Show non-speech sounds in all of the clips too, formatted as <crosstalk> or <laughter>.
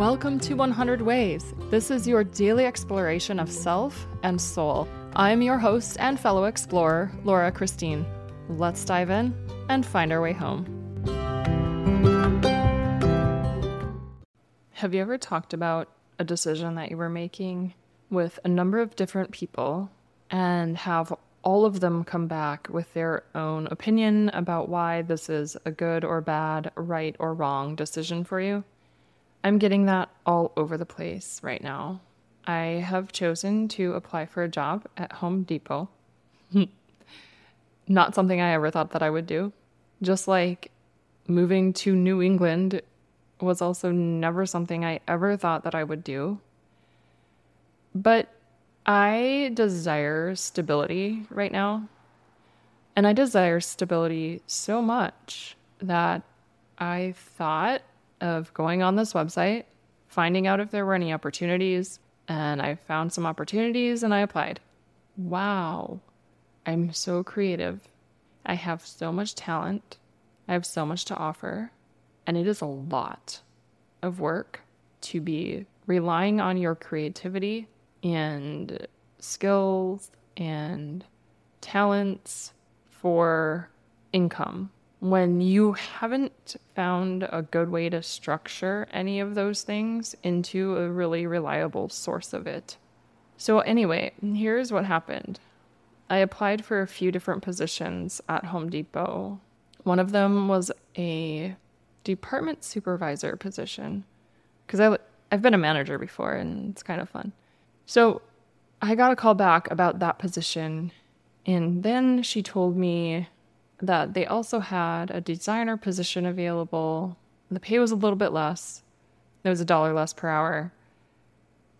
Welcome to 100 Ways. This is your daily exploration of self and soul. I'm your host and fellow explorer, Laura Christine. Let's dive in and find our way home. Have you ever talked about a decision that you were making with a number of different people and have all of them come back with their own opinion about why this is a good or bad, right or wrong decision for you? I'm getting that all over the place right now. I have chosen to apply for a job at Home Depot. <laughs> Not something I ever thought that I would do. Just like moving to New England was also never something I ever thought that I would do. But I desire stability right now. And I desire stability so much that I thought of going on this website, finding out if there were any opportunities, and I found some opportunities and I applied. Wow, I'm so creative. I have so much talent. I have so much to offer. And it is a lot of work to be relying on your creativity and skills and talents for income when you haven't found a good way to structure any of those things into a really reliable source of it. So, anyway, here's what happened I applied for a few different positions at Home Depot. One of them was a department supervisor position because I've been a manager before and it's kind of fun. So, I got a call back about that position, and then she told me that they also had a designer position available. The pay was a little bit less. It was a dollar less per hour.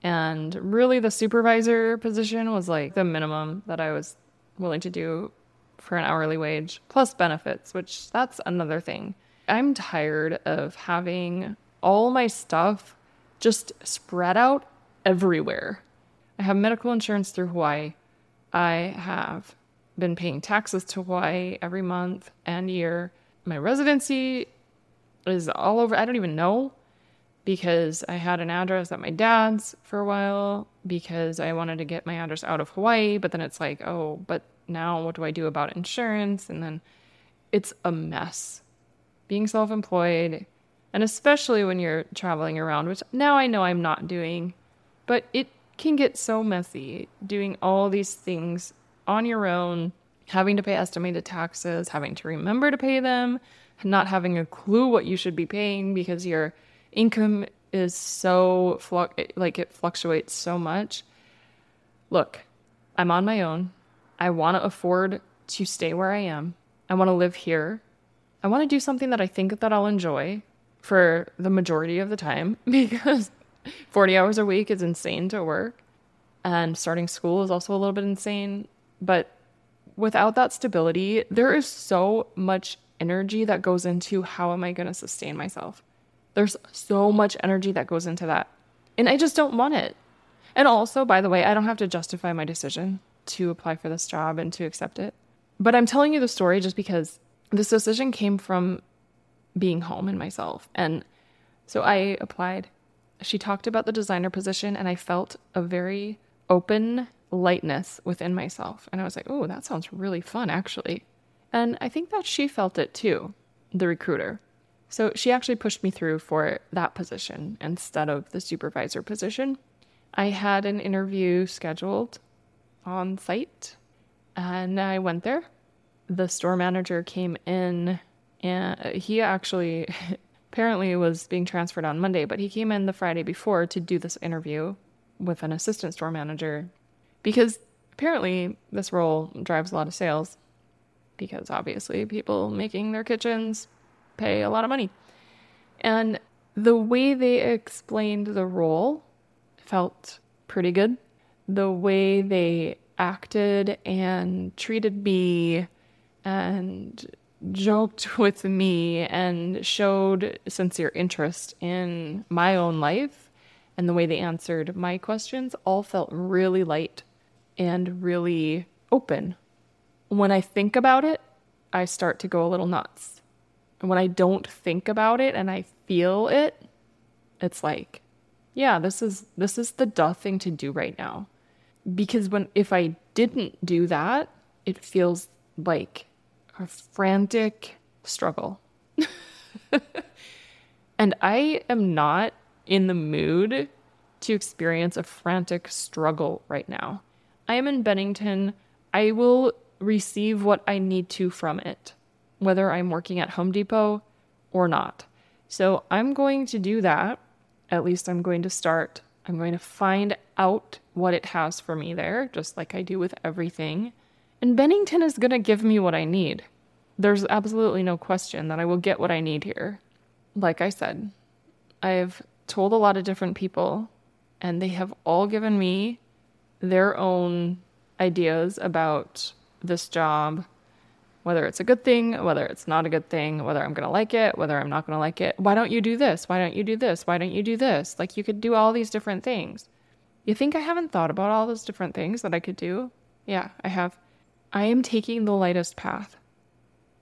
And really, the supervisor position was like the minimum that I was willing to do for an hourly wage, plus benefits, which that's another thing. I'm tired of having all my stuff just spread out everywhere. I have medical insurance through Hawaii. I have been paying taxes to Hawaii every month and year. My residency is all over. I don't even know because I had an address at my dad's for a while because I wanted to get my address out of Hawaii. But then it's like, oh, but now what do I do about insurance? And then it's a mess being self employed. And especially when you're traveling around, which now I know I'm not doing, but it can get so messy doing all these things on your own, having to pay estimated taxes, having to remember to pay them, not having a clue what you should be paying because your income is so flu- like it fluctuates so much. Look, I'm on my own. I want to afford to stay where I am. I want to live here. I want to do something that I think that I'll enjoy for the majority of the time <laughs> because 40 hours a week is insane to work and starting school is also a little bit insane. But without that stability, there is so much energy that goes into how am I going to sustain myself? There's so much energy that goes into that. And I just don't want it. And also, by the way, I don't have to justify my decision to apply for this job and to accept it. But I'm telling you the story just because this decision came from being home and myself. And so I applied. She talked about the designer position, and I felt a very open lightness within myself. And I was like, oh, that sounds really fun, actually. And I think that she felt it too, the recruiter. So she actually pushed me through for that position instead of the supervisor position. I had an interview scheduled on site and I went there. The store manager came in and he actually <laughs> apparently was being transferred on Monday, but he came in the Friday before to do this interview with an assistant store manager because apparently this role drives a lot of sales because obviously people making their kitchens pay a lot of money. And The way they explained the role felt pretty good. The way they acted and treated me and joked <laughs> with me and showed sincere interest in my own life and the way they answered my questions all felt really light and really open. When I think about it, I start to go a little nuts. And when I don't think about it and I feel it, it's like, yeah, this is this is the duh thing to do right now. Because when if I didn't do that, it feels like a frantic struggle. <laughs> and I am not in the mood to experience a frantic struggle right now. I am in Bennington. I will receive what I need to from it, whether I'm working at Home Depot or not. So I'm going to do that. At least I'm going to start. I'm going to find out what it has for me there, just like I do with everything. And Bennington is going to give me what I need. There's absolutely no question that I will get what I need here. Like I said, I've told a lot of different people, and they have all given me their own ideas about this job, whether it's a good thing, whether it's not a good thing, whether I'm going to like it, whether I'm not going to like it. Why don't you do this? Why don't you do this? Why don't you do this? Like you could do all these different things. You think I haven't thought about all those different things that I could do? Yeah, I have. I am taking the lightest path.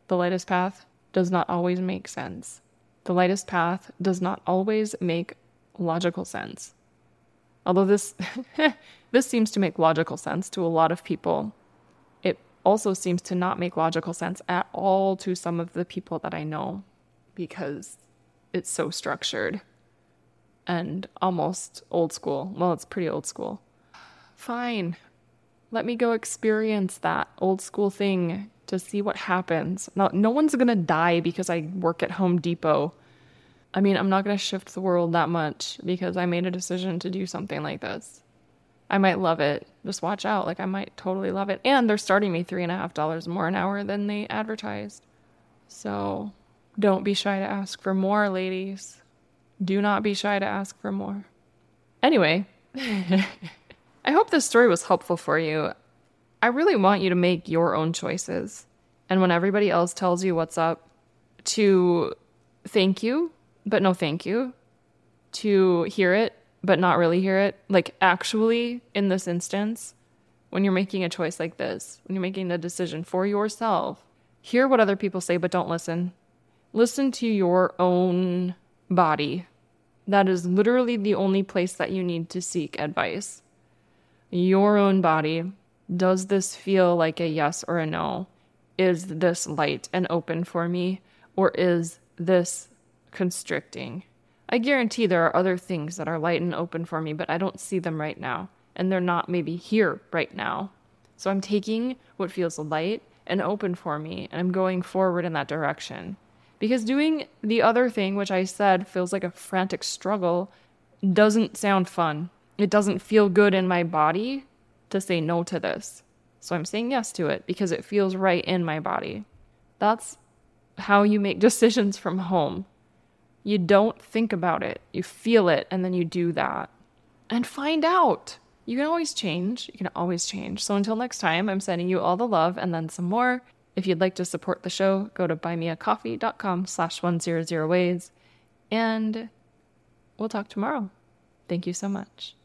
The lightest path does not always make sense. The lightest path does not always make logical sense. Although this <laughs> this seems to make logical sense to a lot of people, it also seems to not make logical sense at all to some of the people that I know because it's so structured and almost old school. Well, it's pretty old school. Fine. Let me go experience that old school thing to see what happens. Now, no one's going to die because I work at Home Depot I mean, I'm not going to shift the world that much because I made a decision to do something like this. I might love it. Just watch out. Like, I might totally love it. And they're starting me three and a half dollars more an hour than they advertised. So don't be shy to ask for more, ladies. Do not be shy to ask for more. Anyway, <laughs> I hope this story was helpful for you. I really want you to make your own choices. And when everybody else tells you what's up, to thank you but no thank you, to hear it, but not really hear it. Like, actually, in this instance, when you're making a choice like this, when you're making a decision for yourself, hear what other people say, but don't listen. Listen to your own body. That is literally the only place that you need to seek advice. Your own body. Does this feel like a yes or a no? Is this light and open for me? Or is this constricting. I guarantee there are other things that are light and open for me, but I don't see them right now. And they're not maybe here right now. So I'm taking what feels light and open for me, and I'm going forward in that direction. Because doing the other thing, which I said feels like a frantic struggle, doesn't sound fun. It doesn't feel good in my body to say no to this. So I'm saying yes to it because it feels right in my body. That's how you make <laughs> decisions from home. You don't think about it, you feel it, and then you do that. And find out. You can always change. You can always change. So until next time, I'm sending you all the love and then some more. If you'd like to support the show, go to buymeacoffee.com slash 100 ways. And we'll talk tomorrow. Thank you so much.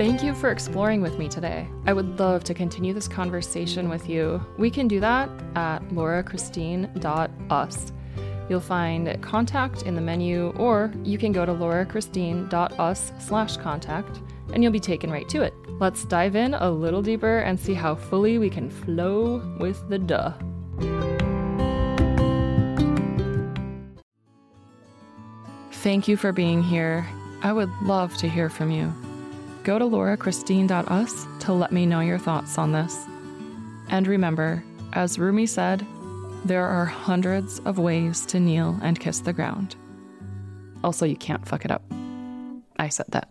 Thank you for exploring with me today. I would love to continue this conversation with you. We can do that at laurachristine.us. You'll find contact in the menu, or you can go to laurachristine.us slash contact, and you'll be taken right to it. Let's dive in a little deeper and see how fully we can flow with the duh. Thank you for being here. I would love to hear from you go to laurachristine.us to let me know your thoughts on this. And remember, as Rumi said, there are hundreds of ways to kneel and kiss the ground. Also, you can't fuck it up. I said that.